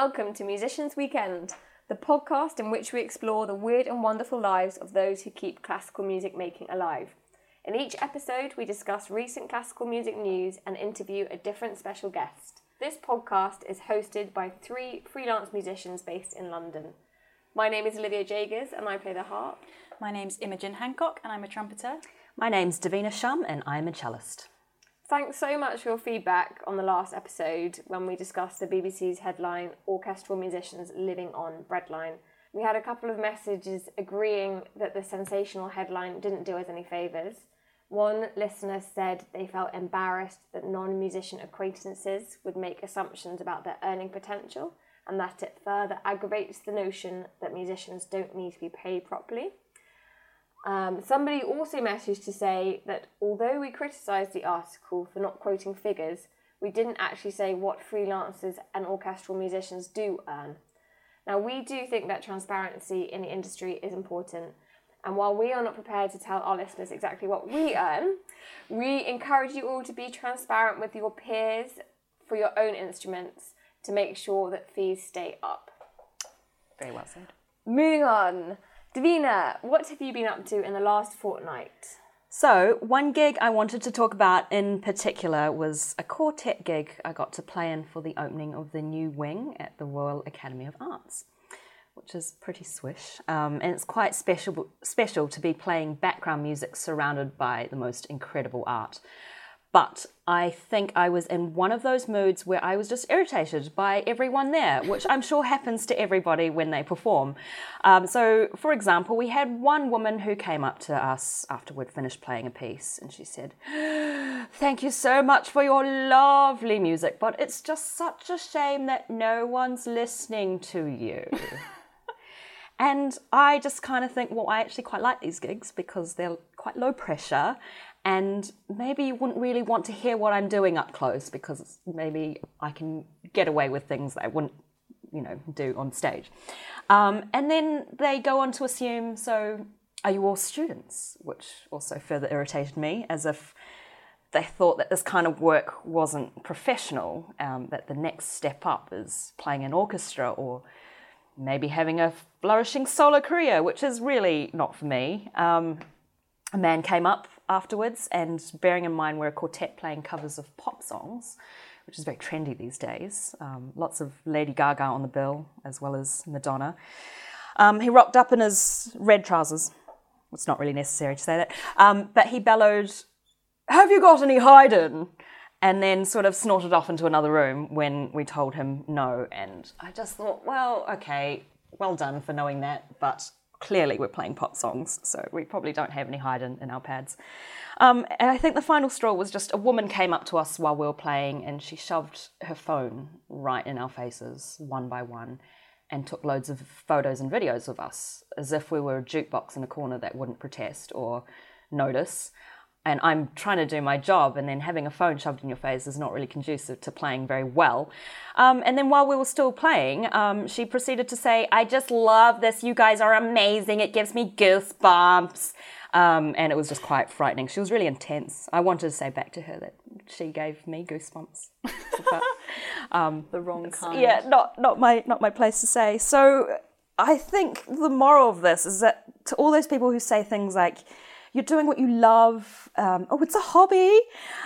Hello, and welcome to Musicians Weekend, the podcast in which we explore the weird and wonderful lives of those who keep classical music making alive. In each episode, we discuss recent classical music news and interview a different special guest. This podcast is hosted by three freelance musicians based in London. My name is Olivia Jageurs, and I play the harp. My name's Imogen Hancock and I'm a trumpeter. My name's Davina Shum and I'm a cellist. Thanks so much for your feedback on the last episode when we discussed the BBC's headline Orchestral Musicians Living on Breadline. We had a couple of messages agreeing that the sensational headline didn't do us any favours. One listener said they felt embarrassed that non musician acquaintances would make assumptions about their earning potential and that it further aggravates the notion that musicians don't need to be paid properly. Um, somebody also messaged to say that although we criticised the article for not quoting figures, we didn't actually say what freelancers and orchestral musicians do earn. Now, we do think that transparency in the industry is important, and while we are not prepared to tell our listeners exactly what we earn, we encourage you all to be transparent with your peers for your own instruments to make sure that fees stay up. Very well said. Moving on. Davina, what have you been up to in the last fortnight? So, one gig I wanted to talk about in particular was a quartet gig I got to play in for the opening of the new wing at the Royal Academy of Arts, which is pretty swish. Um, and it's quite special, special to be playing background music surrounded by the most incredible art. But I think I was in one of those moods where I was just irritated by everyone there, which I'm sure happens to everybody when they perform. Um, so, for example, we had one woman who came up to us after we'd finished playing a piece and she said, Thank you so much for your lovely music, but it's just such a shame that no one's listening to you. And I just kind of think, well, I actually quite like these gigs because they're quite low pressure and maybe you wouldn't really want to hear what I'm doing up close because maybe I can get away with things that I wouldn't, you know, do on stage. Um, and then they go on to assume, so are you all students? Which also further irritated me, as if they thought that this kind of work wasn't professional, um, that the next step up is playing an orchestra or maybe having a flourishing solo career, which is really not for me. Um, a man came up afterwards, and bearing in mind we're a quartet playing covers of pop songs, which is very trendy these days, um, lots of Lady Gaga on the bill, as well as Madonna. Um, he rocked up in his red trousers. It's not really necessary to say that. Um, but he bellowed, Have you got any Haydn? And then sort of snorted off into another room when we told him no. And I just thought, well, okay, well done for knowing that, but clearly we're playing pop songs, so we probably don't have any Haydn in our pads. Um, and I think the final straw was just a woman came up to us while we were playing and she shoved her phone right in our faces, one by one, and took loads of photos and videos of us as if we were a jukebox in a corner that wouldn't protest or notice and I'm trying to do my job, and then having a phone shoved in your face is not really conducive to playing very well. Um, and then while we were still playing, um, she proceeded to say, I just love this. You guys are amazing. It gives me goosebumps. Um, and it was just quite frightening. She was really intense. I wanted to say back to her that she gave me goosebumps. but, um, the wrong kind. Yeah, not, not, my, not my place to say. So I think the moral of this is that to all those people who say things like, you're doing what you love. Um, oh, it's a hobby.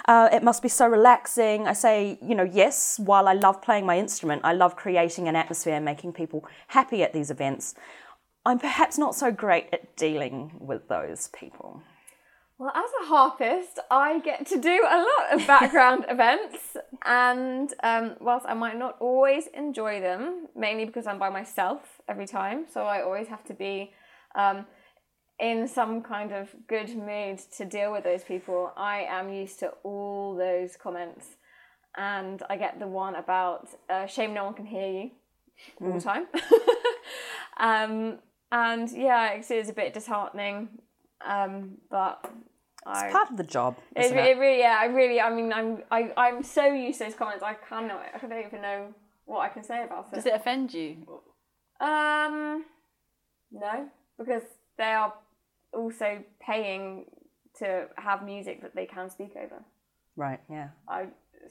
Uh, it must be so relaxing. I say, you know, yes, while I love playing my instrument, I love creating an atmosphere and making people happy at these events. I'm perhaps not so great at dealing with those people. Well, as a harpist, I get to do a lot of background events, and um, whilst I might not always enjoy them, mainly because I'm by myself every time, so I always have to be um, in some kind of good mood to deal with those people. I am used to all those comments, and I get the one about uh, shame no one can hear you all the mm. time. um, and yeah, it is a bit disheartening, um, but it's part of the job. It, it? it, really, yeah, I really, I mean, I'm, I, I'm so used to those comments. I cannot, I don't even know what I can say about it. Does it offend you? Um, no, because they are also paying to have music that they can speak over. Right. Yeah. I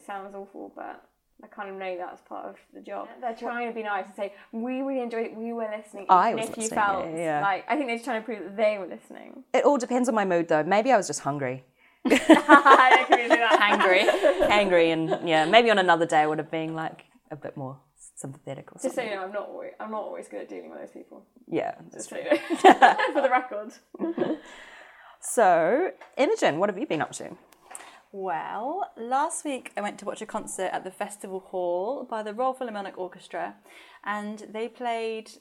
sounds awful, but I kind of know that's part of the job. They're trying to be nice and say, we really enjoyed it, we were listening. I even was if you felt yeah, yeah. like, I think they're just trying to prove that they were listening. It all depends on my mood, though. Maybe I was just hungry, I can really that. Angry. angry, and yeah, maybe on another day I would have been like a bit more sympathetic or Just so something. you know, I'm not always, I'm not always good at dealing with those people. Yeah. Just so you know, for the record. So, Imogen, what have you been up to? Well, last week I went to watch a concert at the Festival Hall by the Royal Philharmonic Orchestra, and they played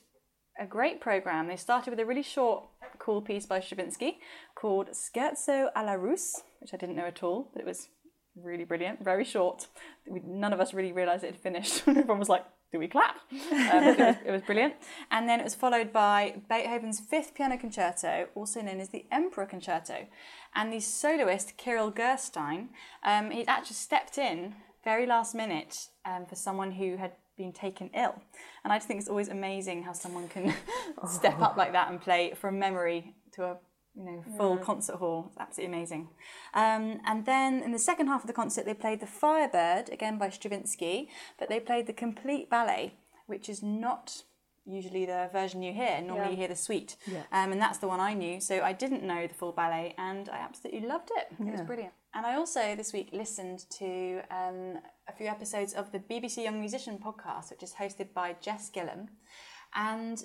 a great program. They started with a really short, cool piece by Stravinsky called Scherzo alla Russe, which I didn't know at all, but it was really brilliant, very short. We, none of us really realised it had finished. Everyone was like, do we clap? Um, it, was, it was brilliant. And then it was followed by Beethoven's Fifth Piano Concerto, also known as the Emperor Concerto. And the soloist, Kirill Gerstein, um, he actually stepped in very last minute um, for someone who had been taken ill. And I just think it's always amazing how someone can step up like that and play from memory to a you know, full concert hall. It's absolutely amazing. Um, and then in the second half of the concert, they played the Firebird, again by Stravinsky, but they played the complete ballet, which is not usually the version you hear. Normally Yeah. you hear the suite. Um, and that's the one I knew. So I didn't know the full ballet and I absolutely loved it. It was brilliant. And I also this week listened to um, a few episodes of the BBC Young Musician podcast, which is hosted by Jess Gillam, And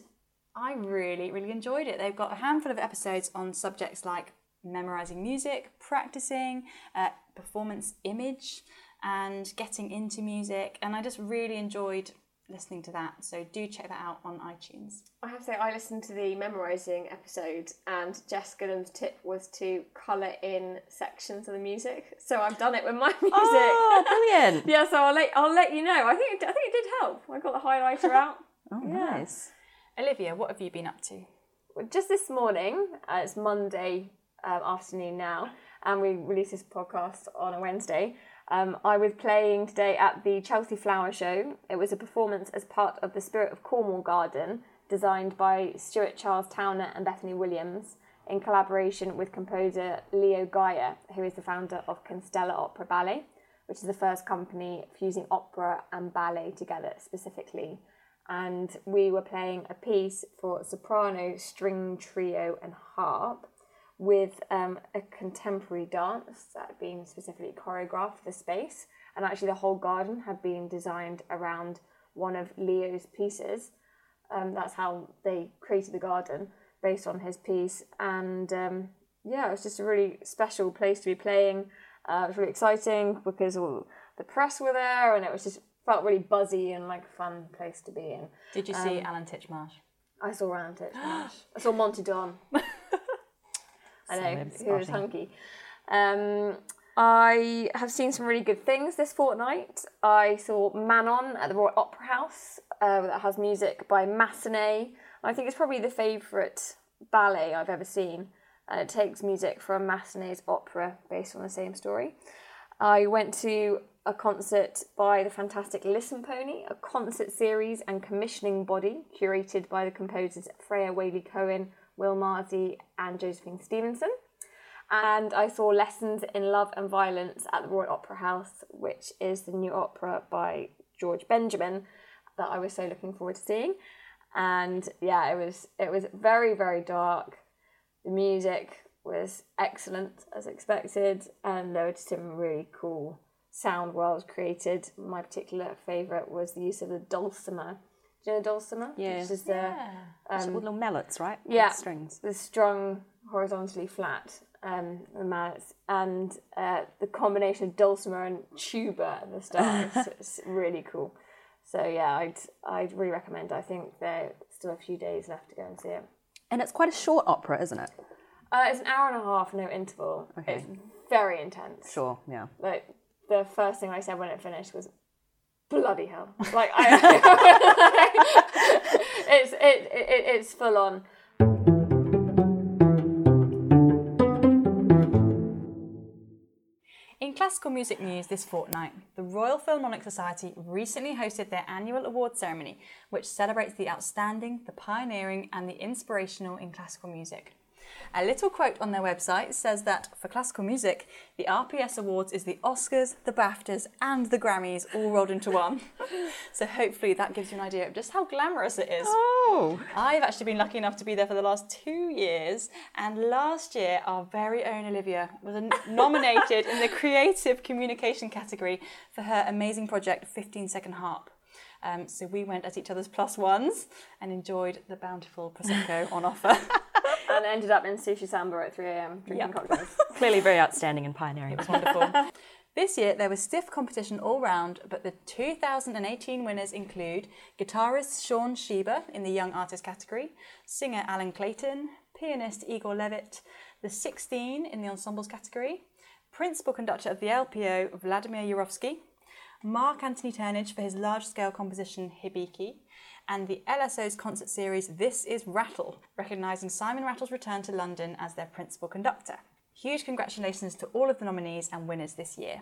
I really, really enjoyed it. They've got a handful of episodes on subjects like memorizing music, practicing, uh, performance image, and getting into music. And I just really enjoyed listening to that. So do check that out on iTunes. I have to say, I listened to the memorising episode, and Jess Gillam's tip was to colour in sections of the music. So I've done it with my music. Oh, brilliant! yeah, so I'll let I'll let you know. I think it, I think it did help. I got the highlighter out. Oh, nice. Olivia, what have you been up to? just this morning, uh, it's Monday um, afternoon now, and we released this podcast on a Wednesday. Um, I was playing today at the Chelsea Flower Show. It was a performance as part of the Spirit of Cornwall Garden, designed by Stuart Charles Towner and Bethany Williams, in collaboration with composer Leo Geyer, who is the founder of Constella Opera Ballet, which is the first company fusing opera and ballet together specifically and we were playing a piece for soprano, string trio, and harp with um, a contemporary dance that had been specifically choreographed for the space. And actually, the whole garden had been designed around one of Leo's pieces. Um, that's how they created the garden based on his piece. And um, yeah, it was just a really special place to be playing. Uh, it was really exciting because all the press were there, and it was just felt really buzzy and like a fun place to be in. Did you see Alan Titchmarsh? I saw Round It. I saw Monty Don. I know, he was hunky. Um, I have seen some really good things this fortnight. I saw Manon at the Royal Opera House uh, that has music by Massenet. I think it's probably the favourite ballet I've ever seen. And it takes music from Massenet's opera based on the same story. I went to a concert by the fantastic Listenpony, a concert series and commissioning body curated by the composers Freya Waley Cohen, Will Marsey, and Josephine Stephenson. And I saw Lessons in Love and Violence at the Royal Opera House, which is the new opera by George Benjamin that I was so looking forward to seeing. And yeah, it was it was very very dark. The music was excellent as expected, and there were just some really cool sound worlds created. My particular favourite was the use of the dulcimer. Do you know dulcimer? Yeah. Which is the It's all little mallets, right? With yeah, strings. the strung horizontally flat, um, the mallets, and uh, the combination of dulcimer and tuba at the start. it's, it's really cool. So yeah, I'd I'd really recommend. I think there's still a few days left to go and see it. And it's quite a short opera, isn't it? Uh, it's an hour and a half, no interval. It's very intense. Sure, yeah. Like the first thing I said when it finished was, "Bloody hell!" Like I, it's it, it it's full on. In classical music news this fortnight, the Royal Philharmonic Society recently hosted their annual award ceremony, which celebrates the outstanding, the pioneering, and the inspirational in classical music. A little quote on their website says that for classical music, the RPS Awards is the Oscars, the BAFTAs, and the Grammys all rolled into one. so hopefully that gives you an idea of just how glamorous it is. Oh, I've actually been lucky enough to be there for the last two years, and last year our very own Olivia was nominated in the Creative Communication category for her amazing project 15 Second Harp. Um, so we went as each other's plus ones and enjoyed the bountiful prosecco on offer. and ended up in sushi samba at 3 a.m. drinking Yep. cocktails. clearly very outstanding and pioneering. It was wonderful. this year there was stiff competition all round, but the 2018 winners include guitarist Sean Shibe in the Young Artist category, singer Alan Clayton, pianist Igor Levit, the 16 in the ensembles category, principal conductor of the LPO Vladimir Jurowski, Mark Anthony Turnage for his large scale composition Hibiki, and the LSO's concert series This Is Rattle, recognising Simon Rattle's return to London as their principal conductor. Huge congratulations to all of the nominees and winners this year.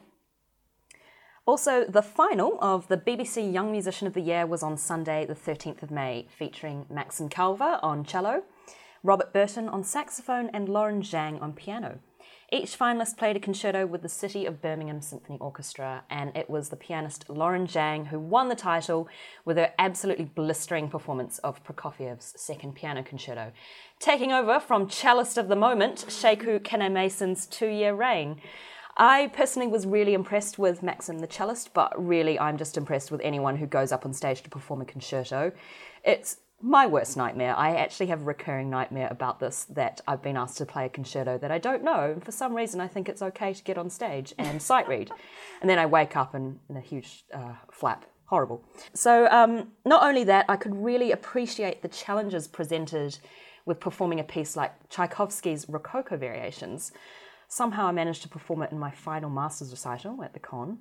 Also, the final of the BBC Young Musician of the Year was on Sunday, the 13th of May, featuring Maxim Calver on cello, Robert Burton on saxophone, and Lauren Zhang on piano. Each finalist played a concerto with the City of Birmingham Symphony Orchestra, and it was the pianist Lauren Zhang who won the title with her absolutely blistering performance of Prokofiev's second piano concerto, taking over from cellist of the moment, Sheku Kanneh-Mason's two-year reign. I personally was really impressed with Maxim the cellist, but really I'm just impressed with anyone who goes up on stage to perform a concerto. It's my worst nightmare. I actually have a recurring nightmare about this that I've been asked to play a concerto that I don't know, and for some reason I think it's okay to get on stage and sight read. And then I wake up in, in a huge uh, flap. Horrible. So, um, not only that, I could really appreciate the challenges presented with performing a piece like Tchaikovsky's Rococo Variations. Somehow I managed to perform it in my final master's recital at the con.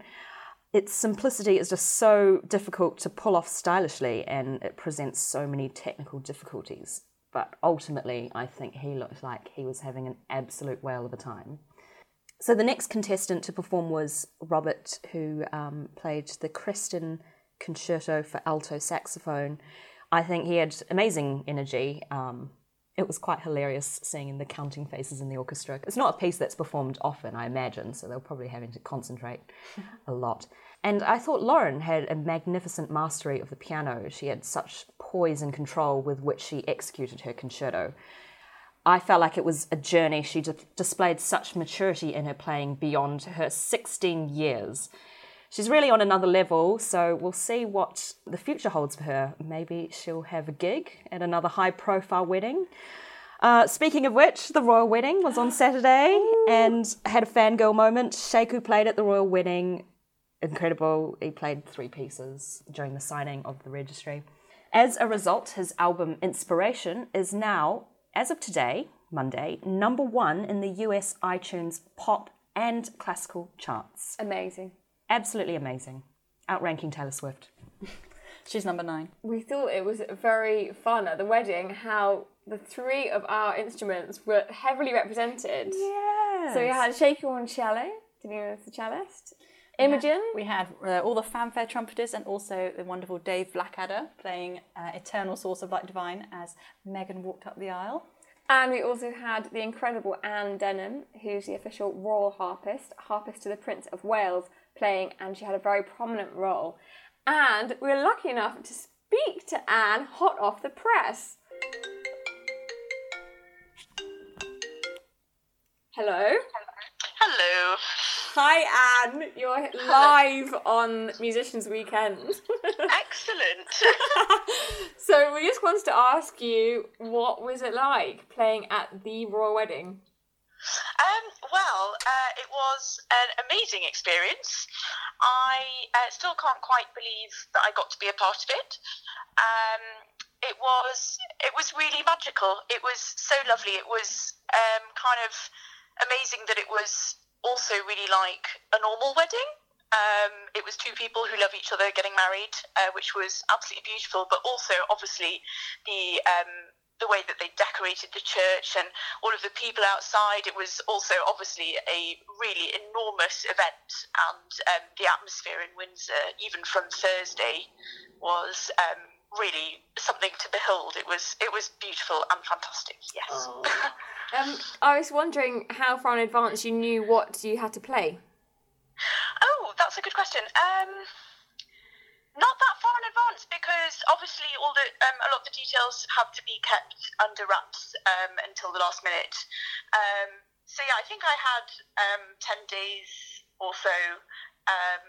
Its simplicity is just so difficult to pull off stylishly and it presents so many technical difficulties. But ultimately, I think he looked like he was having an absolute whale of a time. So the next contestant to perform was Robert, who um, played the Creston Concerto for alto saxophone. I think he had amazing energy. Um, it was quite hilarious seeing the counting faces in the orchestra. It's not a piece that's performed often, I imagine, so they're probably having to concentrate a lot. And I thought Lauren had a magnificent mastery of the piano. She had such poise and control with which she executed her concerto. I felt like it was a journey. She di- displayed such maturity in her playing beyond her 16 years. She's really on another level, so we'll see what the future holds for her. Maybe she'll have a gig at another high profile wedding. Uh, speaking of which, the royal wedding was on Saturday and had a fangirl moment. Sheku played at the royal wedding. Incredible. He played three pieces during the signing of the registry. As a result, his album Inspiration is now, as of today, Monday, number one in the US iTunes pop and classical charts. Amazing. Absolutely amazing. Outranking Taylor Swift. She's number nine. We thought it was very fun at the wedding how the three of our instruments were heavily represented. Yeah. So we had Sheku on cello. Did you know it's the cellist? Imogen. We had uh, all the fanfare trumpeters and also the wonderful Dave Blackadder playing uh, Eternal Source of Light Divine as Meghan walked up the aisle. And we also had the incredible Anne Denholm, who's the official royal harpist, harpist to the Prince of Wales, playing, and she had a very prominent role. And we were lucky enough to speak to Anne hot off the press. Hello. Hello. Hi, Anne. You're live on Musicians Weekend. Excellent. so we just wanted to ask you, what was it like playing at the royal wedding? Um, well, uh, it was an amazing experience. I uh, still can't quite believe that I got to be a part of it. Um, it was it was really magical. It was so lovely. It was um, kind of amazing that it was also really like a normal wedding. Um, it was two people who love each other getting married, uh, which was absolutely beautiful. But also, obviously, the um, the way that they decorated the church and all of the people outside. It was also obviously a really enormous event, and um, the atmosphere in Windsor, even from Thursday, was um, really something to behold. It was it was beautiful and fantastic. Yes. Um, I was wondering how far in advance you knew what you had to play. Oh, that's a good question. Um, not that far in advance because obviously all the um, a lot of the details have to be kept under wraps um, until the last minute. Um, so yeah, I think I had um, ten days or so um,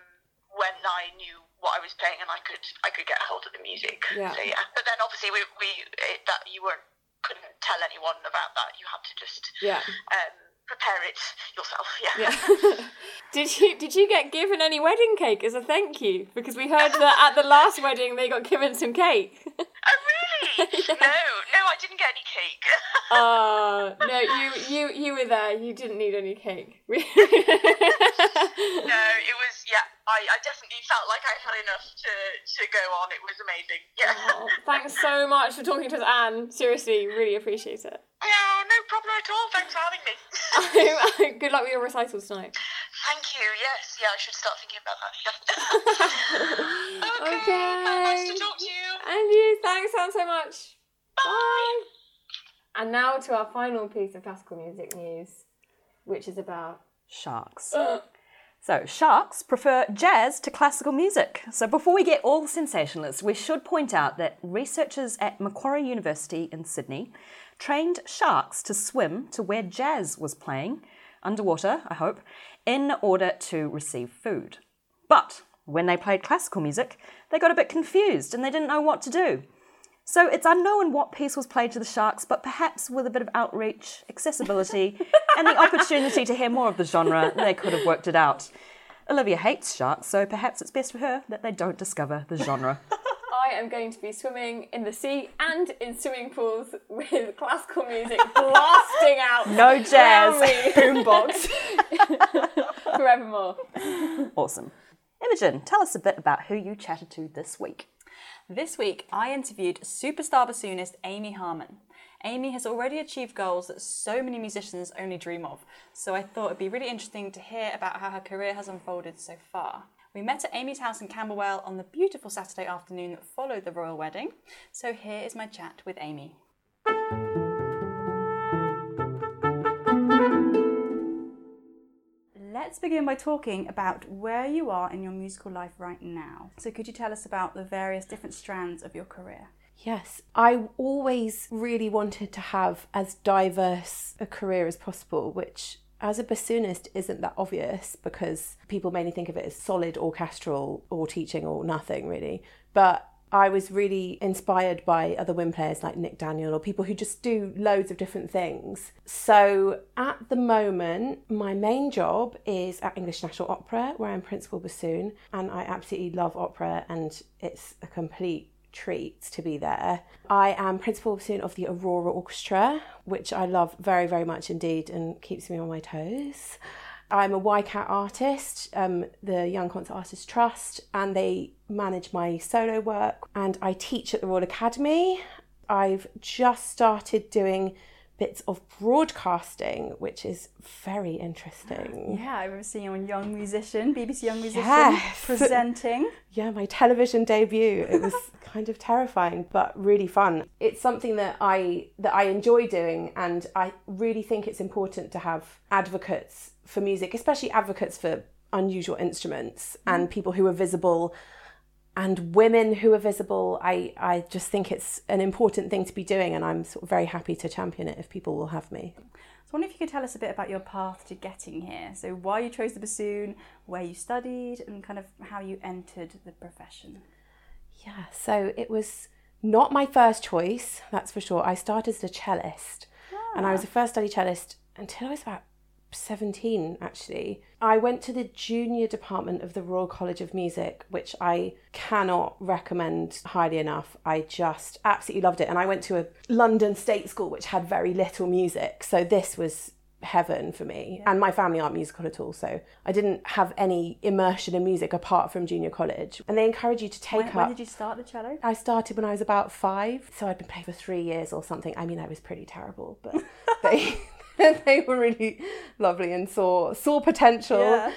when I knew what I was playing and I could I could get hold of the music. Yeah. So yeah, but then obviously we, we it, that you weren't couldn't tell anyone about that. You had to just Yeah. um, prepare it yourself. Yeah. Yeah. did you did you get given any wedding cake as a thank you? Because we heard that at the last wedding they got given some cake. oh really? No, no, I didn't get any cake. Oh no, you you you were there. You didn't need any cake. no, it was yeah. I, I definitely felt like I had enough to to go on. It was amazing. Yeah. Oh, thanks so much for talking to us, Anne. Seriously, really appreciate it. No, no problem at all. Thanks for having me. Good luck with your recitals tonight. Thank you. Yes, yeah. I should start thinking about that. Okay. Okay. Nice to talk to you. And you, thanks, Anne, so much. Bye. And now to our final piece of classical music news, which is about. Sharks. So, sharks prefer jazz to classical music. So, before we get all sensationalist, we should point out that researchers at Macquarie University in Sydney trained sharks to swim to where jazz was playing, underwater, I hope, in order to receive food. But when they played classical music, they got a bit confused and they didn't know what to do. So it's unknown what piece was played to the sharks, but perhaps with a bit of outreach, accessibility, and the opportunity to hear more of the genre, they could have worked it out. Olivia hates sharks, so perhaps it's best for her that they don't discover the genre. I am going to be swimming in the sea and in swimming pools with classical music blasting out. No jazz, boombox. Forevermore. awesome. Imogen, tell us a bit about who you chatted to this week. This week, I interviewed superstar bassoonist Amy Harman. Amy has already achieved goals that so many musicians only dream of, so I thought it'd be really interesting to hear about how her career has unfolded so far. We met at Amy's house in Camberwell on the beautiful Saturday afternoon that followed the royal wedding, so here is my chat with Amy. Let's begin by talking about where you are in your musical life right now. So, could you tell us about the various different strands of your career? Yes, I always really wanted to have as diverse a career as possible, which as a bassoonist isn't that obvious because people mainly think of it as solid orchestral or teaching or nothing really. But I was really inspired by other wind players like Nick Daniel or people who just do loads of different things. So at the moment, my main job is at English National Opera, where I'm principal bassoon, and I absolutely love opera, and it's a complete treat to be there. I am principal bassoon of the Aurora Orchestra, which I love very, very much indeed and keeps me on my toes. I'm a YCAT artist, um, the Young Concert Artists Trust, and they manage my solo work. And I teach at the Royal Academy. I've just started doing bits of broadcasting, which is very interesting. Yeah, I remember seeing you on Young Musician, BBC Young Musician, Yes. presenting. Yeah, my television debut. It was kind of terrifying, but really fun. It's something that I that I enjoy doing, and I really think it's important to have advocates for music, especially advocates for unusual instruments and mm. people who are visible and women who are visible. I, I just think it's an important thing to be doing, and I'm sort of very happy to champion it if people will have me. So I wonder if you could tell us a bit about your path to getting here. So why you chose the bassoon, where you studied, and kind of how you entered the profession. Yeah, so it was not my first choice, that's for sure. I started as a cellist, and I was ah. a first study cellist until I was about 17 actually. I went to the junior department of the Royal College of Music, which I cannot recommend highly enough. I just absolutely loved it. And I went to a London state school which had very little music. So this was heaven for me. And my family aren't musical at all. So I didn't have any immersion in music apart from junior college. And they encourage you to take When, up. when did you start the cello? I started when I was about five, so I'd been playing for three years or something. I mean, I was pretty terrible, but they they were really lovely and saw saw potential. Yeah.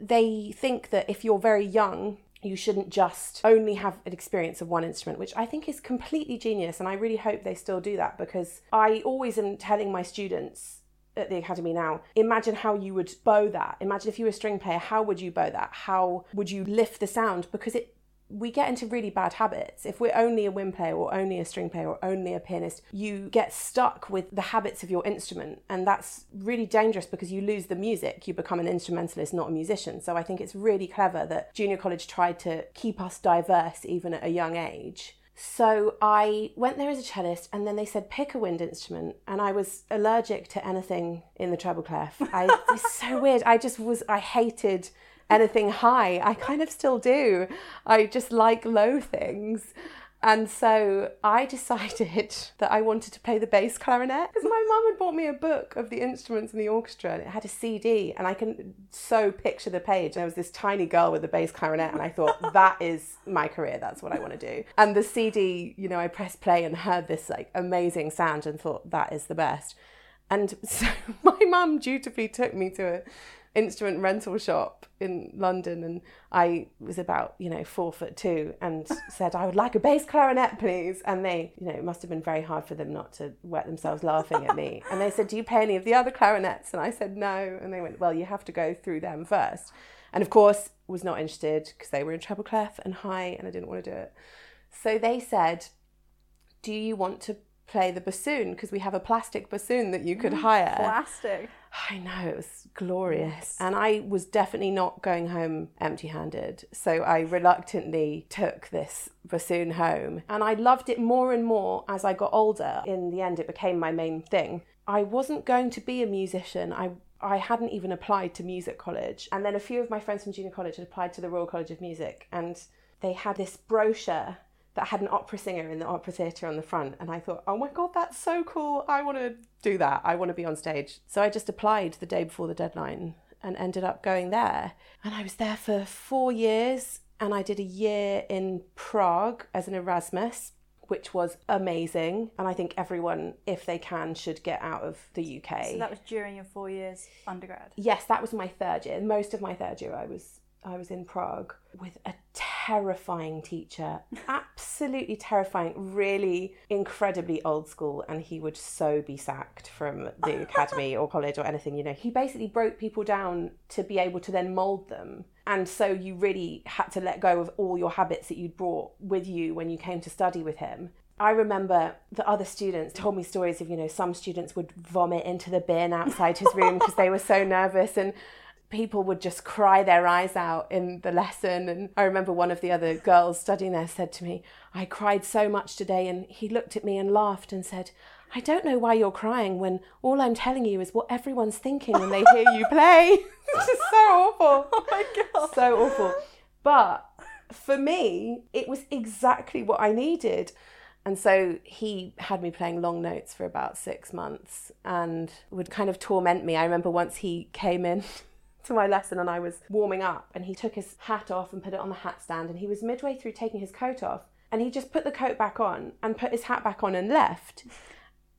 They think that if you're very young, you shouldn't just only have an experience of one instrument, which I think is completely genius. And I really hope they still do that because I always am telling my students at the academy now imagine how you would bow that imagine if you were a string player how would you bow that how would you lift the sound because it we get into really bad habits. If we're only a wind player or only a string player or only a pianist, you get stuck with the habits of your instrument. And that's really dangerous because you lose the music. You become an instrumentalist, not a musician. So I think it's really clever that junior college tried to keep us diverse even at a young age. So I went there as a cellist, and then they said pick a wind instrument, and I was allergic to anything in the treble clef. I, it's so weird. I just was. I hated anything high. I kind of still do. I just like low things. And so I decided that I wanted to play the bass clarinet because my mum had bought me a book of the instruments in the orchestra and it had a CD and I can so picture the page. And there was this tiny girl with a bass clarinet and I thought that is my career. That's what I want to do. And the CD, you know, I pressed play and heard this like amazing sound and thought that is the best. And so my mum dutifully took me to a instrument rental shop in London and I was about, you know, four foot two and said, I would like a bass clarinet, please. And they, you know, it must have been very hard for them not to wet themselves laughing at me. And they said, Do you play any of the other clarinets? And I said, No. And they went, Well, you have to go through them first. And of course, was not interested because they were in treble clef and high and I didn't want to do it. So they said, Do you want to play the bassoon? Because we have a plastic bassoon that you could mm, hire. Plastic. I know it was glorious, and I was definitely not going home empty-handed. So I reluctantly took this bassoon home, and I loved it more and more as I got older. In the end, it became my main thing. I wasn't going to be a musician. I I hadn't even applied to music college, and then a few of my friends from junior college had applied to the Royal College of Music, and they had this brochure that had an opera singer in the opera theatre on the front. And I thought, oh my God, that's so cool. I want to do that. I want to be on stage. So I just applied the day before the deadline and ended up going there. And I was there for four years and I did a year in Prague as an Erasmus. Which was amazing, and I think everyone, if they can, should get out of the UK. So that was during your four years undergrad. Yes, that was my third year. Most of my third year, I was I was in Prague with a terrifying teacher, absolutely terrifying, really incredibly old school, and he would so be sacked from the academy or college or anything. You know, he basically broke people down to be able to then mold them. And so you really had to let go of all your habits that you'd brought with you when you came to study with him. I remember the other students told me stories of, you know, some students would vomit into the bin outside his room because they were so nervous. And people would just cry their eyes out in the lesson. And I remember one of the other girls studying there said to me, I cried so much today. And he looked at me and laughed and said, I don't know why you're crying when all I'm telling you is what everyone's thinking when they hear you play. it's just so awful. Oh my god. So awful. But for me, it was exactly what I needed. And so he had me playing long notes for about six months and would kind of torment me. I remember once he came in to my lesson and I was warming up and he took his hat off and put it on the hat stand and he was midway through taking his coat off and he just put the coat back on and put his hat back on and left.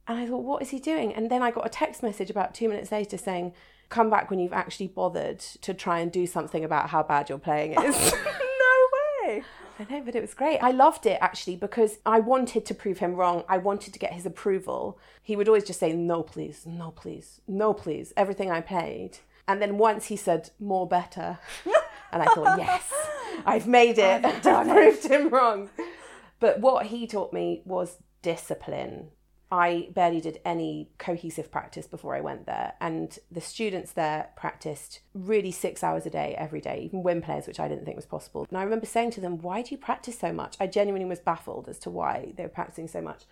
And I thought, what is he doing? And then I got a text message about two minutes later saying, come back when you've actually bothered to try and do something about how bad your playing is. no way. I know, but it was great. I loved it actually because I wanted to prove him wrong. I wanted to get his approval. He would always just say, no, please, no, please, no, please, everything I played. And then once he said, more better. and I thought, yes, I've made it. I've proved him wrong. But what he taught me was discipline. I barely did any cohesive practice before I went there. And the students there practiced really six hours a day, every day, even wind players, which I didn't think was possible. And I remember saying to them, Why do you practice so much? I genuinely was baffled as to why they were practicing so much.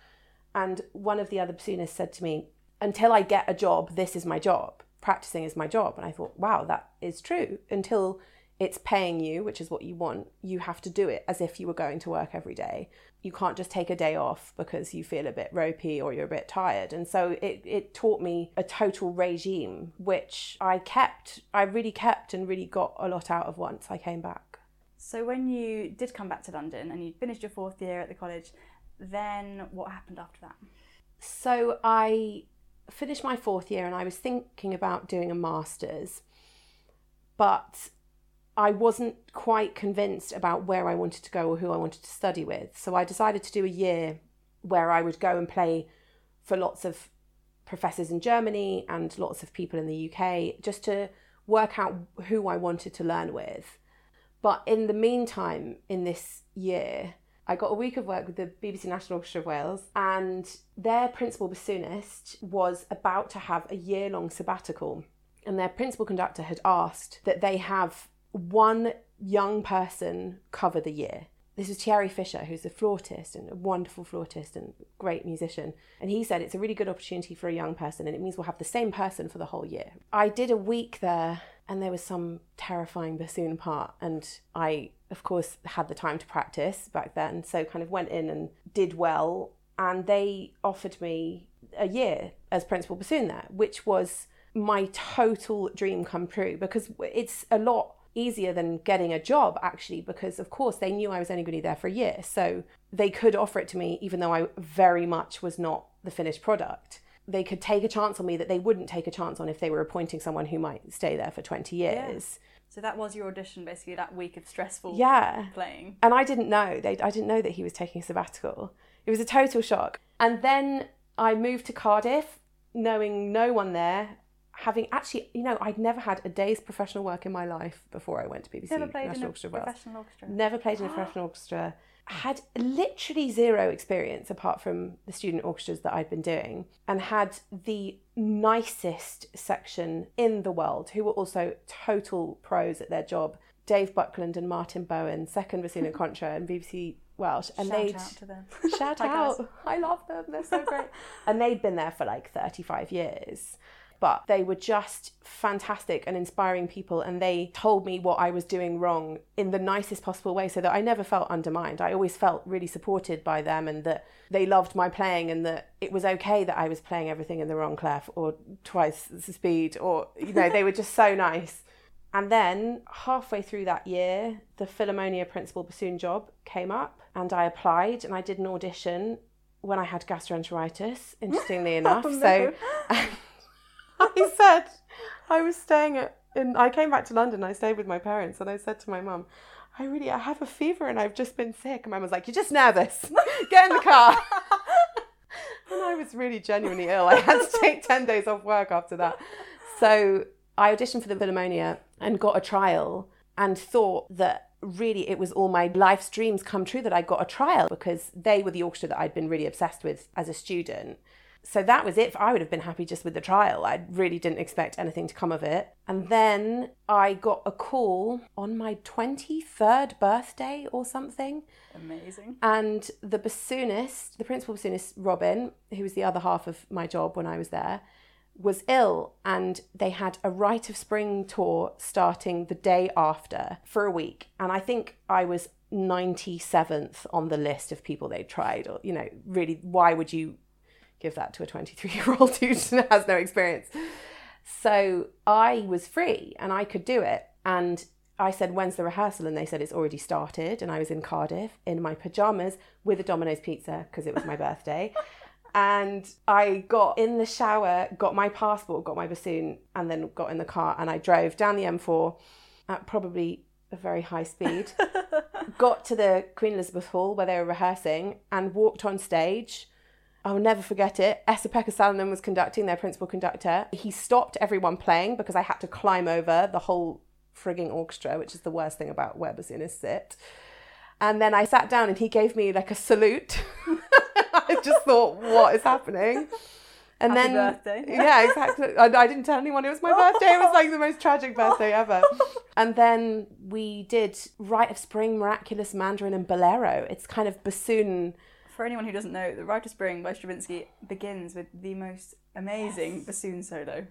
And one of the other bassoonists said to me, Until I get a job, this is my job practicing is my job. And I thought, wow, that is true. Until it's paying you, which is what you want, you have to do it as if you were going to work every day. You can't just take a day off because you feel a bit ropey or you're a bit tired. And so it, it taught me a total regime, which I kept, I really kept and really got a lot out of once I came back. So when you did come back to London and you finished your fourth year at the college, then what happened after that? So I finished my fourth year and I was thinking about doing a master's, but I wasn't quite convinced about where I wanted to go or who I wanted to study with. So I decided to do a year where I would go and play for lots of professors in Germany and lots of people in the UK just to work out who I wanted to learn with. But in the meantime, in this year, I got a week of work with the BBC National Orchestra of Wales, and their principal bassoonist was about to have a year long sabbatical. And their principal conductor had asked that they have one young person cover the year. This is Thierry Fischer, who's a flautist and a wonderful flautist and great musician. And he said it's a really good opportunity for a young person and it means we'll have the same person for the whole year. I did a week there and there was some terrifying bassoon part. And I, of course, had the time to practice back then. So kind of went in and did well. And they offered me a year as principal bassoon there, which was my total dream come true because it's a lot easier than getting a job actually because of course they knew I was only going to be there for a year so they could offer it to me even though I very much was not the finished product they could take a chance on me that they wouldn't take a chance on if they were appointing someone who might stay there for 20 years So that was your audition, basically, that week of stressful yeah playing. and I didn't know they I didn't know that he was taking a sabbatical it was a total shock and then I moved to Cardiff knowing no one there having actually, you know, I'd never had a day's professional work in my life before I went to BBC Never played National in a Orchestra Wales. professional orchestra. Never played in a professional orchestra. Had literally zero experience apart from the student orchestras that I'd been doing, and had the nicest section in the world, who were also total pros at their job. Dave Buckland and Martin Bowen, second bassoon and contra, and BBC Welsh, and Shout they'd out to them. Shout guys. out. I love them. They're so great. and they'd been there for like 35 years. But they were just fantastic and inspiring people. And they told me what I was doing wrong in the nicest possible way so that I never felt undermined. I always felt really supported by them and that they loved my playing and that it was okay that I was playing everything in the wrong clef or twice the speed or, you know, they were just so nice. And then halfway through that year, the Philharmonia principal bassoon job came up and I applied and I did an audition when I had gastroenteritis, interestingly oh, enough. So I said, I was staying at, in, I came back to London, I stayed with my parents and I said to my mum, I really, I have a fever and I've just been sick. And mum was like, you're just nervous. Get in the car. and I was really genuinely ill. I had to take 10 days off work after that. So I auditioned for the Philharmonia and got a trial and thought that really it was all my life's dreams come true that I got a trial because they were the orchestra that I'd been really obsessed with as a student. So that was it. I would have been happy just with the trial. I really didn't expect anything to come of it. And then I got a call on my 23rd birthday or something Amazing. and the bassoonist, the principal bassoonist, Robin, who was the other half of my job when I was there, was ill and they had a Rite of Spring tour starting the day after for a week. And I think I was 97th on the list of people they tried. Or, you know, really, why would you give that to a 23 year old who has no experience? So I was free and I could do it. And I said, When's the rehearsal? And they said, It's already started. And I was in Cardiff in my pajamas with a Domino's pizza because it was my birthday. And I got in the shower, got my passport, got my bassoon, and then got in the car and I drove down the M4 at probably a very high speed. got to the Queen Elizabeth Hall where they were rehearsing and walked on stage. I'll never forget it. Esa-Pekka Salonen was conducting, their principal conductor. He stopped everyone playing because I had to climb over the whole frigging orchestra, which is the worst thing about where bassoonists sit. And then I sat down and he gave me like a salute. I just thought, what is happening? And Happy then, birthday. yeah, exactly. I, I didn't tell anyone it was my birthday. It was like the most tragic birthday ever. And then we did Rite of Spring, Miraculous Mandarin, and Bolero. It's kind of bassoon. For anyone who doesn't know, The Rite of Spring by Stravinsky begins with the most amazing bassoon solo.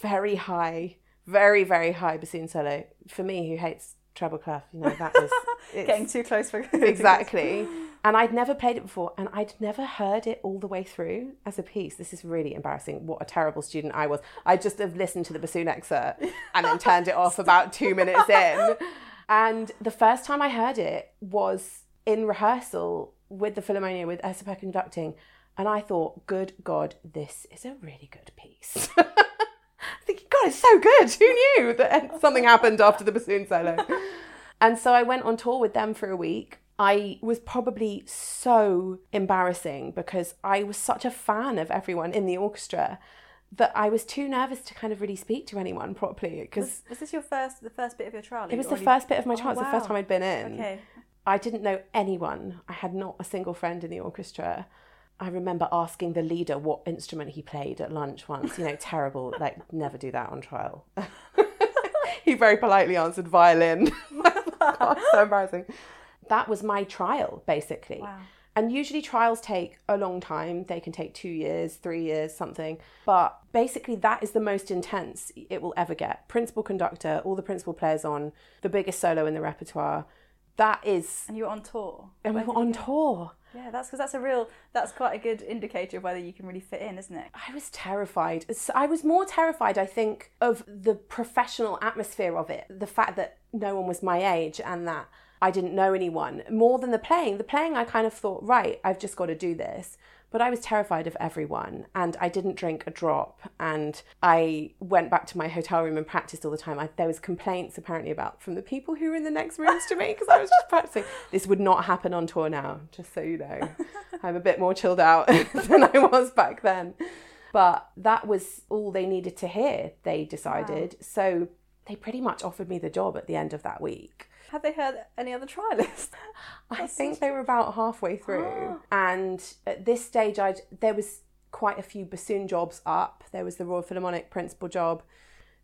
very high, very very high bassoon solo. For me, who hates treble clef, you know that it's- Getting too close for exactly. And I'd never played it before, and I'd never heard it all the way through as a piece. This is really embarrassing. What a terrible student I was. I just have listened to the bassoon excerpt and then turned it off about two minutes in. And the first time I heard it was in rehearsal with the Philharmonia with Esa-Pekka conducting, and I thought, good God, this is a really good piece. thinking, God, god, it's so good. Who knew that something happened after the bassoon solo? and so I went on tour with them for a week. I was probably so embarrassing because I was such a fan of everyone in the orchestra that I was too nervous to kind of really speak to anyone properly because Was, was this your first, the first bit of your trial? it was the first bit of my Oh, trial. It was the first time I'd been in. Okay. I didn't know anyone. I had not a single friend in the orchestra. I remember asking the leader what instrument he played at lunch once. You know, terrible. Like, never do that on trial. he very politely answered violin. God, so embarrassing. That was my trial, basically. Wow. And usually trials take a long time. They can take two years, three years, something. But basically, that is the most intense it will ever get. Principal conductor, all the principal players on, the biggest solo in the repertoire. That is, And you were on tour. and we were on tour. Yeah, that's because that's a real, that's quite a good indicator of whether you can really fit in, isn't it? I was terrified. I was more terrified, I think, of the professional atmosphere of it. The fact that no one was my age and that I didn't know anyone more than the playing. The playing, I kind of thought, right, I've just got to do this. But I was terrified of everyone and I didn't drink a drop. And I went back to my hotel room and practiced all the time. I, there was complaints apparently about from the people who were in the next rooms to me because I was just practicing. This would not happen on tour now, just so you know. I'm a bit more chilled out than I was back then. But that was all they needed to hear, they decided. So they pretty much offered me the job at the end of that week. Have they heard any other trialists? I think they were about halfway through. Ah. and at this stage I'd there was quite a few bassoon jobs up. There was the Royal Philharmonic principal job.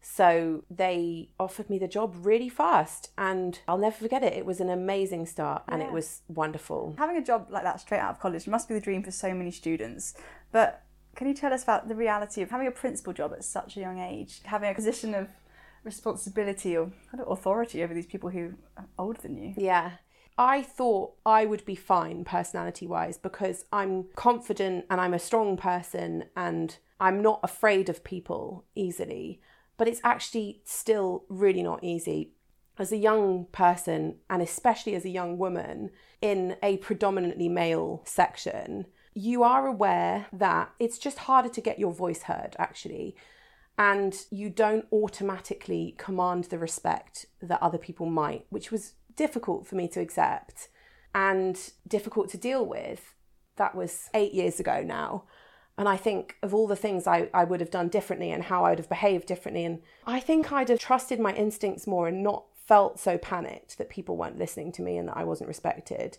So they offered me the job really fast and I'll never forget it. It was an amazing start and Yeah. it was wonderful. Having a job like that straight out of college must be the dream for so many students. But can you tell us about the reality of having a principal job at such a young age, having a position of responsibility or authority over these people who are older than you? Yeah. I thought I would be fine personality wise because I'm confident and I'm a strong person and I'm not afraid of people easily. But it's actually still really not easy. As a young person, and especially as a young woman in a predominantly male section, you are aware that it's just harder to get your voice heard, actually and you don't automatically command the respect that other people might, which was difficult for me to accept and difficult to deal with. That was eight years ago now. And I think of all the things I, I would have done differently and how I would have behaved differently. And I think I'd have trusted my instincts more and not felt so panicked that people weren't listening to me and that I wasn't respected.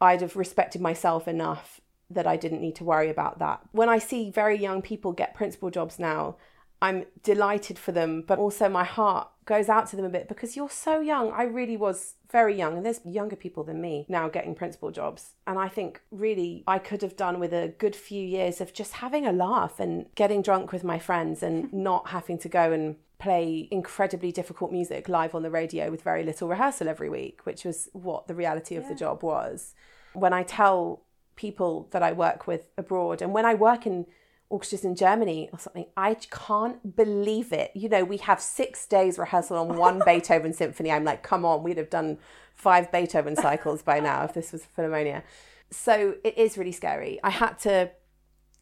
I'd have respected myself enough that I didn't need to worry about that. When I see very young people get principal jobs now, I'm delighted for them, but also my heart goes out to them a bit because you're so young. I really was very young, and there's younger people than me now getting principal jobs. And I think really I could have done with a good few years of just having a laugh and getting drunk with my friends and not having to go and play incredibly difficult music live on the radio with very little rehearsal every week, which was what the reality of the job was. When I tell people that I work with abroad, and when I work in orchestras in Germany or something, I can't believe it. You know, we have six days rehearsal on one Beethoven symphony. I'm like, come on, we'd have done five Beethoven cycles by now if this was Philharmonia. So it is really scary. I had to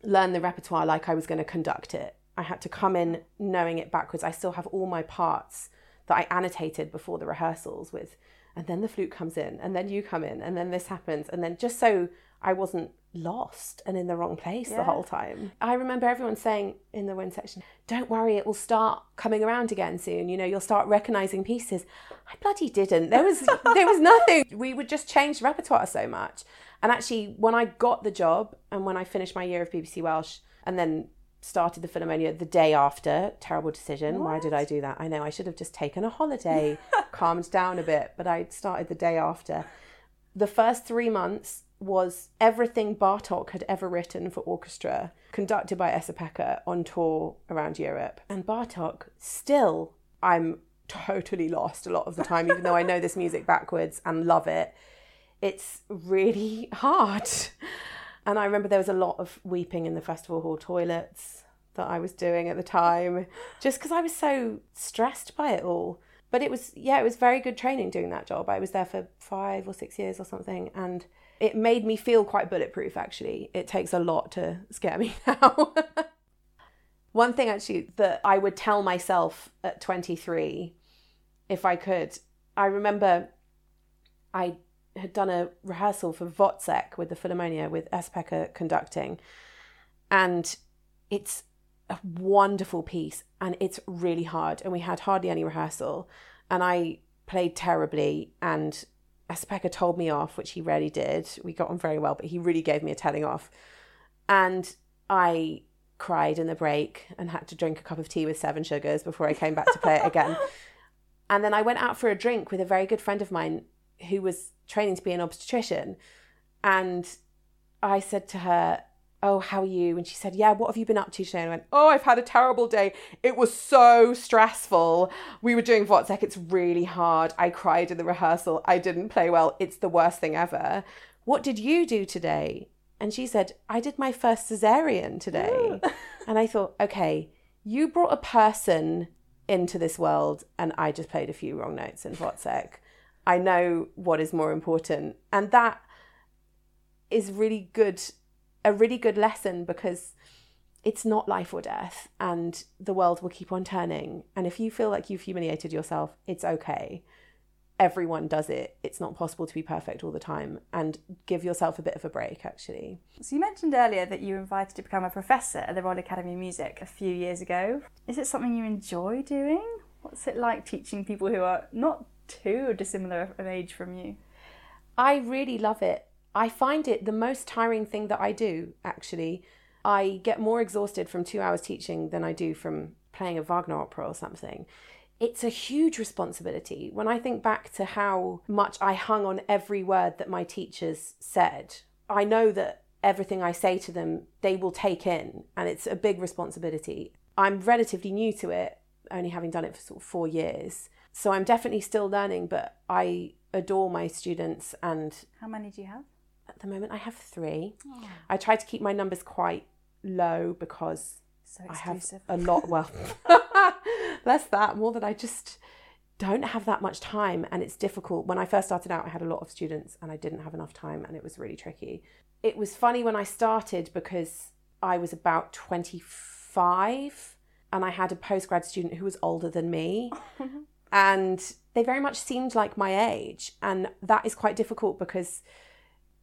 learn the repertoire like I was going to conduct it. I had to come in knowing it backwards. I still have all my parts that I annotated before the rehearsals with, and then the flute comes in, and then you come in, and then this happens, and then just so I wasn't lost and in the wrong place the whole time. I remember everyone saying in the wind section, "Don't worry, it will start coming around again soon. You know, you'll start recognizing pieces." I bloody didn't. There was there was nothing. We would just change the repertoire so much. And actually, when I got the job and when I finished my year of BBC Welsh and then started the Philharmonia the day after, terrible decision. Why did I do that? I know I should have just taken a holiday, calmed down a bit, but I started the day after. The first three months was everything Bartok had ever written for orchestra, conducted by Esa-Pekka on tour around Europe. And Bartok, still, I'm totally lost a lot of the time, even though I know this music backwards and love it. It's really hard. And I remember there was a lot of weeping in the festival hall toilets that I was doing at the time, just because I was so stressed by it all. But it was, yeah, it was very good training doing that job. I was there for five or six years or something. And it made me feel quite bulletproof, actually. It takes a lot to scare me now. One thing actually that I would tell myself at 23, if I could, I remember I had done a rehearsal for Wozzeck with the Philharmonia with Esa-Pekka conducting. And it's a wonderful piece and it's really hard. And we had hardly any rehearsal. And I played terribly. And Esa-Pekka told me off, which he rarely did. We got on very well, but he really gave me a telling off. And I cried in the break and had to drink a cup of tea with seven sugars before I came back to play it again. And then I went out for a drink with a very good friend of mine who was training to be an obstetrician. And I said to her, Oh, how are you? And she said, Yeah, what have you been up to today? And I went, Oh, I've had a terrible day. It was so stressful. We were doing Wozzeck. It's really hard. I cried in the rehearsal. I didn't play well. It's the worst thing ever. What did you do today? And she said, I did my first cesarean today. and I thought, okay, you brought a person into this world and I just played a few wrong notes in Wozzeck. I know what is more important. And that is really good, a really good lesson because it's not life or death and the world will keep on turning. And if you feel like you've humiliated yourself, it's okay. Everyone does it. It's not possible to be perfect all the time. And give yourself a bit of a break, actually. So you mentioned earlier that you were invited to become a professor at the Royal Academy of Music a few years ago. Is it something you enjoy doing? What's it like teaching people who are not too dissimilar of age from you? I really love it. I find it the most tiring thing that I do, actually. I get more exhausted from two hours teaching than I do from playing a Wagner opera or something. It's a huge responsibility. When I think back to how much I hung on every word that my teachers said, I know that everything I say to them, they will take in, and it's a big responsibility. I'm relatively new to it, only having done it for sort of four years. So I'm definitely still learning, but I adore my students. And How many do you have? At the moment, I have three. I try to keep my numbers quite low because So I have a lot. Well, less that, more that I just don't have that much time, and it's difficult. When I first started out, I had a lot of students, and I didn't have enough time, and it was really tricky. It was funny when I started because I was about twenty five, and I had a postgrad student who was older than me, and they very much seemed like my age, and that is quite difficult because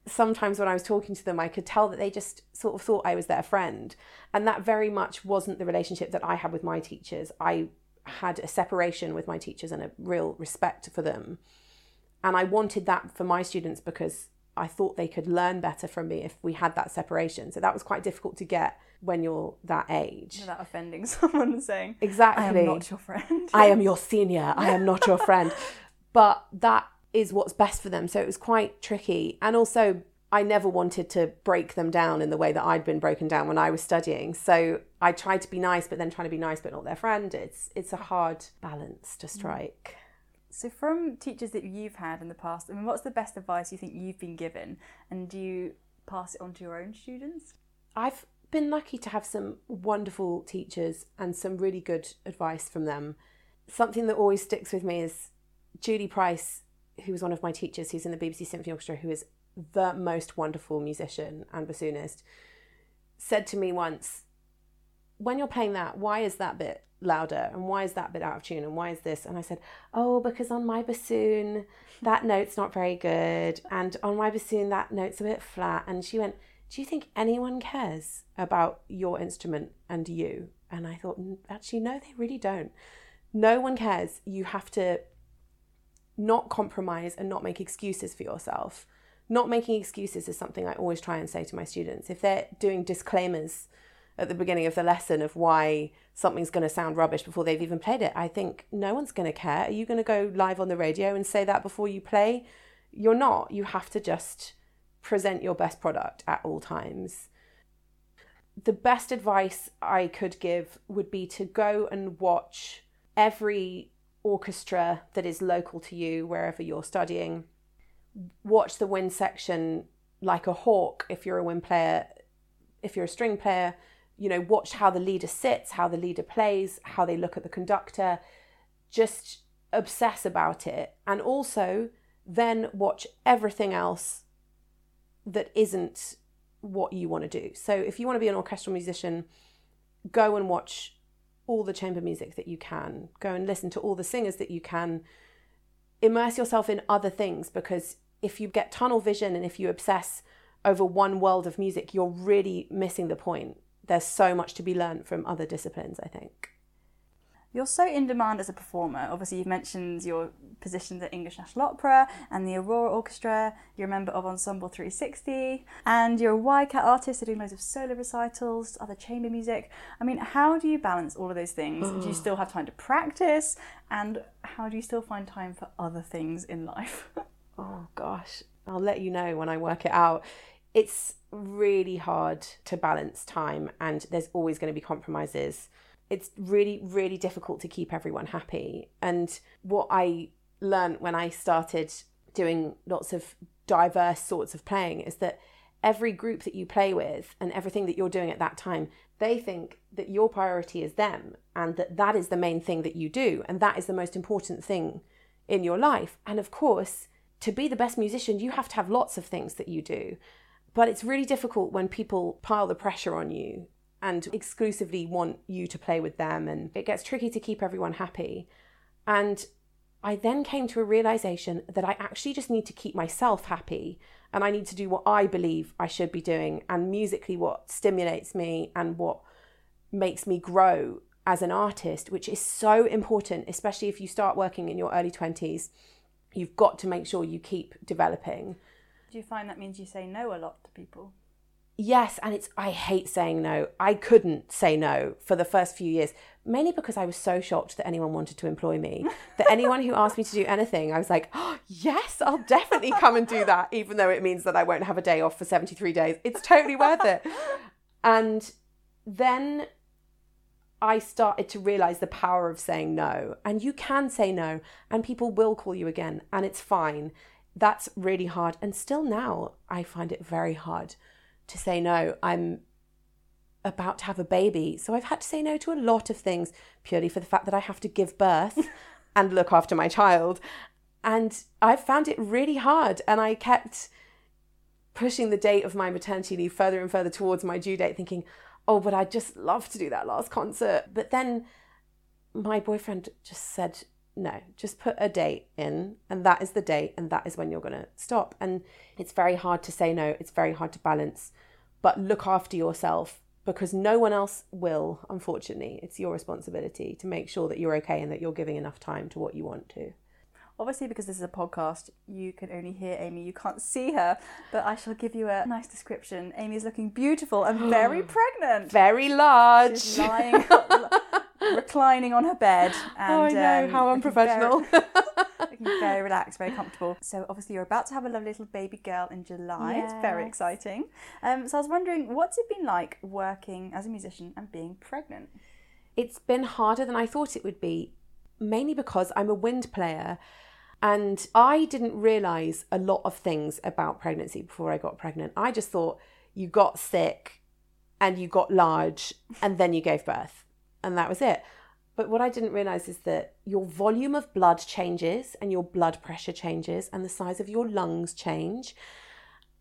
sometimes when I was talking to them, I could tell that they just sort of thought I was their friend. And that very much wasn't the relationship that I had with my teachers. I had a separation with my teachers and a real respect for them. And I wanted that for my students because I thought they could learn better from me if we had that separation. So that was quite difficult to get when you're that age. Without offending someone and saying, Exactly. I am not your friend. I am your senior. I am not your friend. But that is what's best for them. So it was quite tricky. And also, I never wanted to break them down in the way that I'd been broken down when I was studying. So I tried to be nice, but then trying to be nice but not their friend. It's it's a hard balance to strike. So, from teachers that you've had in the past, I mean, what's the best advice you think you've been given, and do you pass it on to your own students? I've been lucky to have some wonderful teachers and some really good advice from them. Something that always sticks with me is Julie Price, who was one of my teachers, who's in the BBC Symphony Orchestra, who is the most wonderful musician and bassoonist, said to me once, When you're playing that, why is that bit louder? And why is that bit out of tune? And why is this? And I said, Oh, because on my bassoon, that note's not very good. And on my bassoon, that note's a bit flat. And she went, do you think anyone cares about your instrument and you? And I thought, "Mm, actually, no, they really don't. No one cares. You have to not compromise and not make excuses for yourself. Not making excuses is something I always try and say to my students. If they're doing disclaimers at the beginning of the lesson of why something's going to sound rubbish before they've even played it, I think no one's going to care. Are you going to go live on the radio and say that before you play? You're not. You have to just present your best product at all times. The best advice I could give would be to go and watch every orchestra that is local to you, wherever you're studying. Watch the wind section like a hawk if you're a wind player, if you're a string player. You know, watch how the leader sits, how the leader plays, how they look at the conductor. Just obsess about it. And also, then watch everything else that isn't what you want to do. So if you want to be an orchestral musician, go and watch all the chamber music that you can, go and listen to all the singers that you can, immerse yourself in other things because if you get tunnel vision and if you obsess over one world of music, you're really missing the point. There's so much to be learned from other disciplines, I think. You're so in demand as a performer. Obviously, you've mentioned your positions at English National Opera and the Aurora Orchestra. You're a member of Ensemble 360, and you're a YCAT artist, so doing loads of solo recitals, other chamber music. I mean, how do you balance all of those things? do you mm. still have time to practice? And how do you still find time for other things in life? Oh gosh, I'll let you know when I work it out. It's really hard to balance time, and there's always going to be compromises. It's really, really difficult to keep everyone happy. And what I learned when I started doing lots of diverse sorts of playing is that every group that you play with and everything that you're doing at that time, they think that your priority is them and that that is the main thing that you do and that is the most important thing in your life. And of course, to be the best musician, you have to have lots of things that you do. But it's really difficult when people pile the pressure on you and exclusively want you to play with them. And it gets tricky to keep everyone happy. And I then came to a realization that I actually just need to keep myself happy and I need to do what I believe I should be doing and musically what stimulates me and what makes me grow as an artist, which is so important, especially if you start working in your early 20s. You've got to make sure you keep developing. do you find that means you say no a lot to people? Yes, and it's I hate saying no. I couldn't say no for the first few years, mainly because I was so shocked that anyone wanted to employ me. that anyone who asked me to do anything, I was like, oh, "Yes, I'll definitely come and do that," even though it means that I won't have a day off for 73 days. It's totally worth it. And then I started to realize the power of saying no. And you can say no, and people will call you again, and it's fine. That's really hard. And still now, I find it very hard to say no. I'm about to have a baby. So I've had to say no to a lot of things purely for the fact that I have to give birth and look after my child. And I've found it really hard. And I kept pushing the date of my maternity leave further and further towards my due date, thinking, oh, but I'd just love to do that last concert. But then my boyfriend just said, no, just put a date in, and that is the date, and that is when you're going to stop. And it's very hard to say no, it's very hard to balance, but look after yourself because no one else will, unfortunately. It's your responsibility to make sure that you're okay and that you're giving enough time to what you want to. Obviously, because this is a podcast, you can only hear Amy. You can't see her, but I shall give you a nice description. Amy is looking beautiful and very pregnant. Very large. She's lying, reclining on her bed. And, oh, I know, um, how unprofessional. Very, looking very relaxed, very comfortable. So, obviously, you're about to have a lovely little baby girl in July. It's very exciting. Um, so, I was wondering, what's it been like working as a musician and being pregnant? it's been harder than I thought it would be, mainly because I'm a wind player and I didn't realize a lot of things about pregnancy before I got pregnant. I just thought you got sick and you got large and then you gave birth and that was it. But what I didn't realize is that your volume of blood changes and your blood pressure changes and the size of your lungs change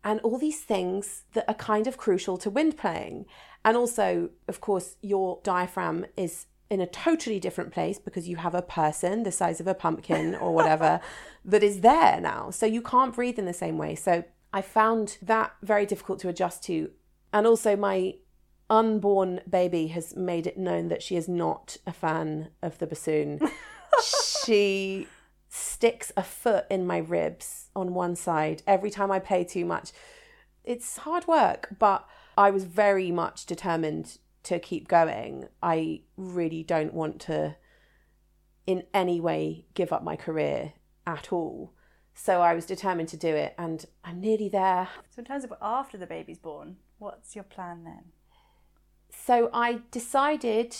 and all these things that are kind of crucial to wind playing. And also, of course, your diaphragm is in a totally different place because you have a person the size of a pumpkin or whatever that is there now. So you can't breathe in the same way. So I found that very difficult to adjust to. And also, my unborn baby has made it known that she is not a fan of the bassoon. she sticks a foot in my ribs on one side every time I play too much. It's hard work, but I was very much determined to keep going. I really don't want to in any way give up my career at all. So I was determined to do it and I'm nearly there. So, in terms of after the baby's born, what's your plan then? So I decided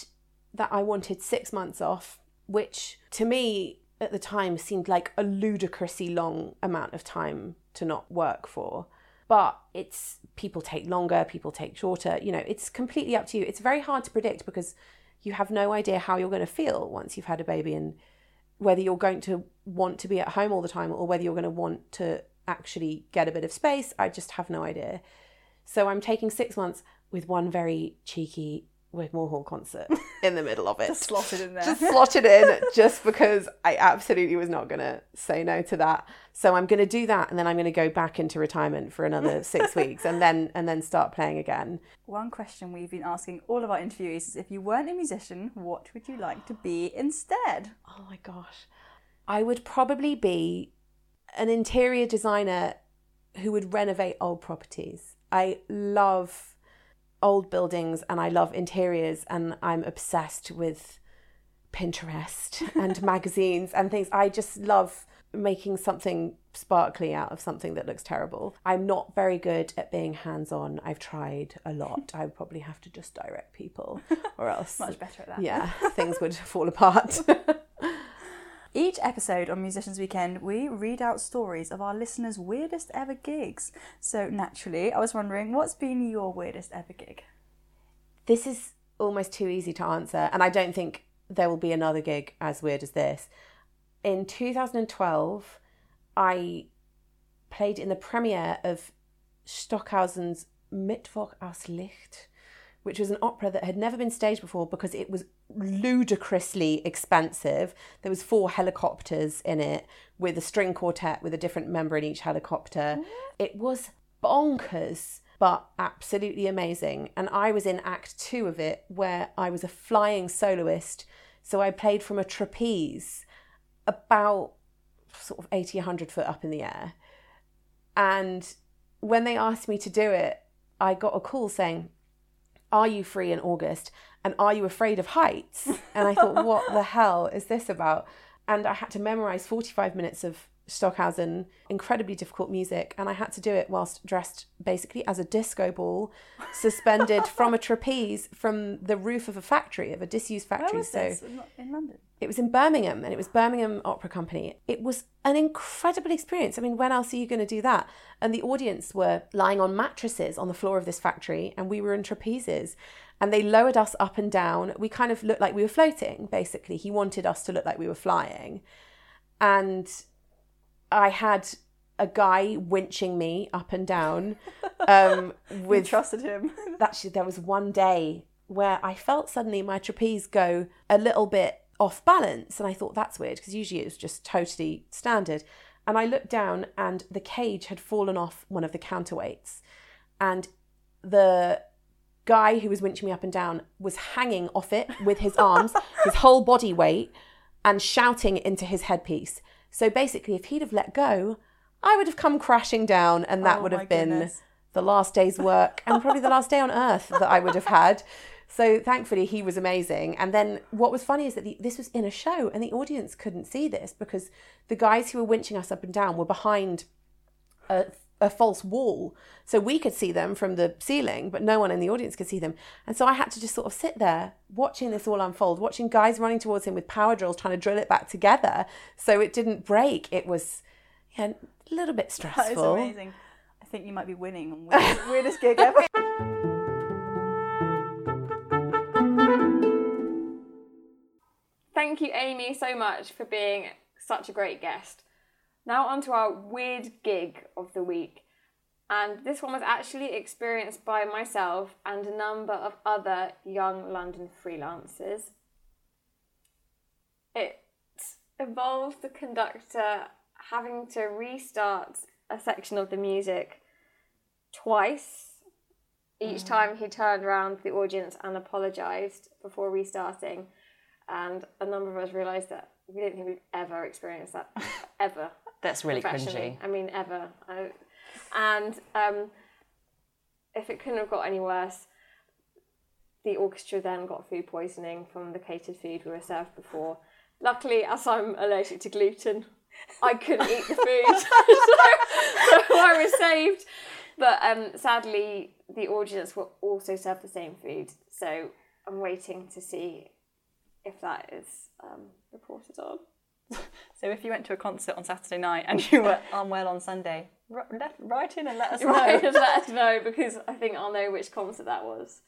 that I wanted six months off, which to me at the time seemed like a ludicrously long amount of time to not work for. But it's people take longer, people take shorter. You know, it's completely up to you. It's very hard to predict because you have no idea how you're going to feel once you've had a baby and whether you're going to want to be at home all the time or whether you're going to want to actually get a bit of space. I just have no idea. So I'm taking six months with one very cheeky Wigmore Hall concert in the middle of it. Just slotted in there. Just slotted in just because I absolutely was not going to say no to that. So I'm going to do that and then I'm going to go back into retirement for another 6 weeks and then and then start playing again. One question we've been asking all of our interviewees is if you weren't a musician, what would you like to be instead? Oh my gosh. I would probably be an interior designer who would renovate old properties. I love old buildings and I love interiors and I'm obsessed with Pinterest and magazines and things. I just love making something sparkly out of something that looks terrible. I'm not very good at being hands on. I've tried a lot. I would probably have to just direct people or else Much better at that. yeah, things would fall apart. Each episode on Musicians Weekend, we read out stories of our listeners' weirdest ever gigs. So, naturally, I was wondering what's been your weirdest ever gig? this is almost too easy to answer, and I don't think there will be another gig as weird as this. In 2012, I played in the premiere of Stockhausen's Mittwoch aus Licht, which was an opera that had never been staged before because it was ludicrously expensive. There was four helicopters in it with a string quartet with a different member in each helicopter. It was bonkers but absolutely amazing. And I was in act 2 of it where I was a flying soloist. So I played from a trapeze about sort of 80 100 foot up in the air. And when they asked me to do it, I got a call saying, Are you free in August? And are you afraid of heights? And I thought, What the hell is this about? And I had to memorize 45 minutes of Stockhausen, incredibly difficult music. And I had to do it whilst dressed basically as a disco ball, suspended from a trapeze from the roof of a factory, of a disused factory. So this? In London. it was in Birmingham and it was Birmingham Opera Company. It was an incredible experience. I mean, when else are you going to do that? And the audience were lying on mattresses on the floor of this factory and we were in trapezes and they lowered us up and down. We kind of looked like we were floating, basically. He wanted us to look like we were flying. And I had a guy winching me up and down um, with trusted him. actually there was one day where I felt suddenly my trapeze go a little bit off balance and I thought that's weird because usually it was just totally standard and I looked down and the cage had fallen off one of the counterweights and the guy who was winching me up and down was hanging off it with his arms his whole body weight and shouting into his headpiece so basically if he'd have let go I would have come crashing down and that Oh would have been goodness. the last day's work and probably the last day on earth that I would have had. So thankfully he was amazing. And then what was funny is that the, this was in a show and the audience couldn't see this because the guys who were winching us up and down were behind a, a false wall. So we could see them from the ceiling, but no one in the audience could see them. And so I had to just sort of sit there watching this all unfold, watching guys running towards him with power drills trying to drill it back together so it didn't break. It was yeah, a little bit stressful. That is amazing. I think you might be winning on weirdest, weirdest gig ever. Thank you, Amy, so much for being such a great guest. Now, on to our weird gig of the week. And this one was actually experienced by myself and a number of other young London freelancers. It involved the conductor having to restart a section of the music twice. Each mm. time he turned around to the audience and apologised before restarting and a number of us realised that we don't think we've ever experienced that ever That's really cringy. I mean, ever. I, and um, if it couldn't have got any worse, the orchestra then got food poisoning from the catered food we were served before. Luckily, as I'm allergic to gluten, I couldn't eat the food, so, so I was saved. But um, sadly, the audience were also served the same food, so I'm waiting to see if that is um, reported on. So if you went to a concert on Saturday night and you were unwell on Sunday, r- let, write in and let us know. Right, let us know because I think I'll know which concert that was.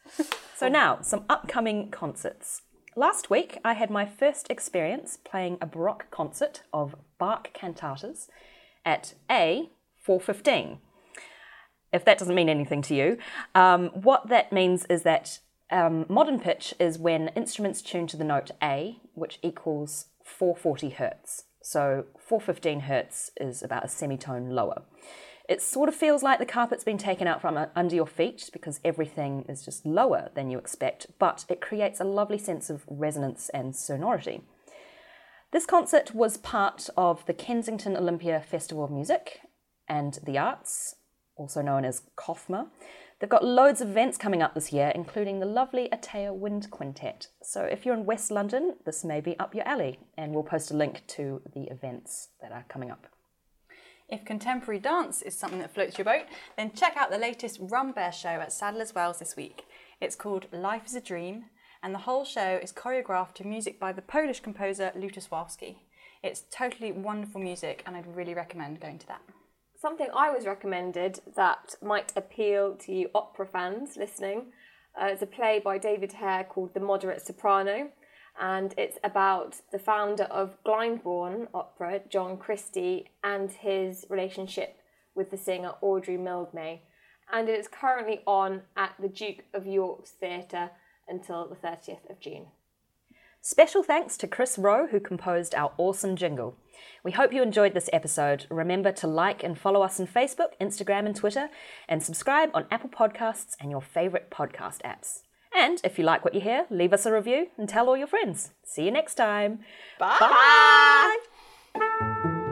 So now, some upcoming concerts. Last week, I had my first experience playing a Baroque concert of Bach cantatas at A 415. If that doesn't mean anything to you, um, what that means is that Um, modern pitch is when instruments tune to the note A, which equals 440 hertz. So 415 hertz is about a semitone lower. It sort of feels like the carpet's been taken out from under your feet because everything is just lower than you expect, but it creates a lovely sense of resonance and sonority. This concert was part of the Kensington Olympia Festival of Music and the Arts, also known as KOFMA. They've got loads of events coming up this year, including the lovely Atea Wind Quintet. So if you're in West London, this may be up your alley, and we'll post a link to the events that are coming up. If contemporary dance is something that floats your boat, then check out the latest Rambert show at Sadler's Wells this week. It's called Life is a Dream, and the whole show is choreographed to music by the Polish composer Lutosławski. It's totally wonderful music, and I'd really recommend going to that. Something I was recommended that might appeal to you opera fans listening uh, is a play by David Hare called The Moderate Soprano, and it's about the founder of Glyndebourne Opera, John Christie, and his relationship with the singer Audrey Mildmay. And it is currently on at the Duke of York's Theatre until the 30th of June. Special thanks to Chris Rowe, who composed our awesome jingle. We hope you enjoyed this episode. Remember to like and follow us on Facebook, Instagram, and Twitter, and subscribe on Apple Podcasts and your favourite podcast apps. And if you like what you hear, leave us a review and tell all your friends. See you next time. Bye. Bye.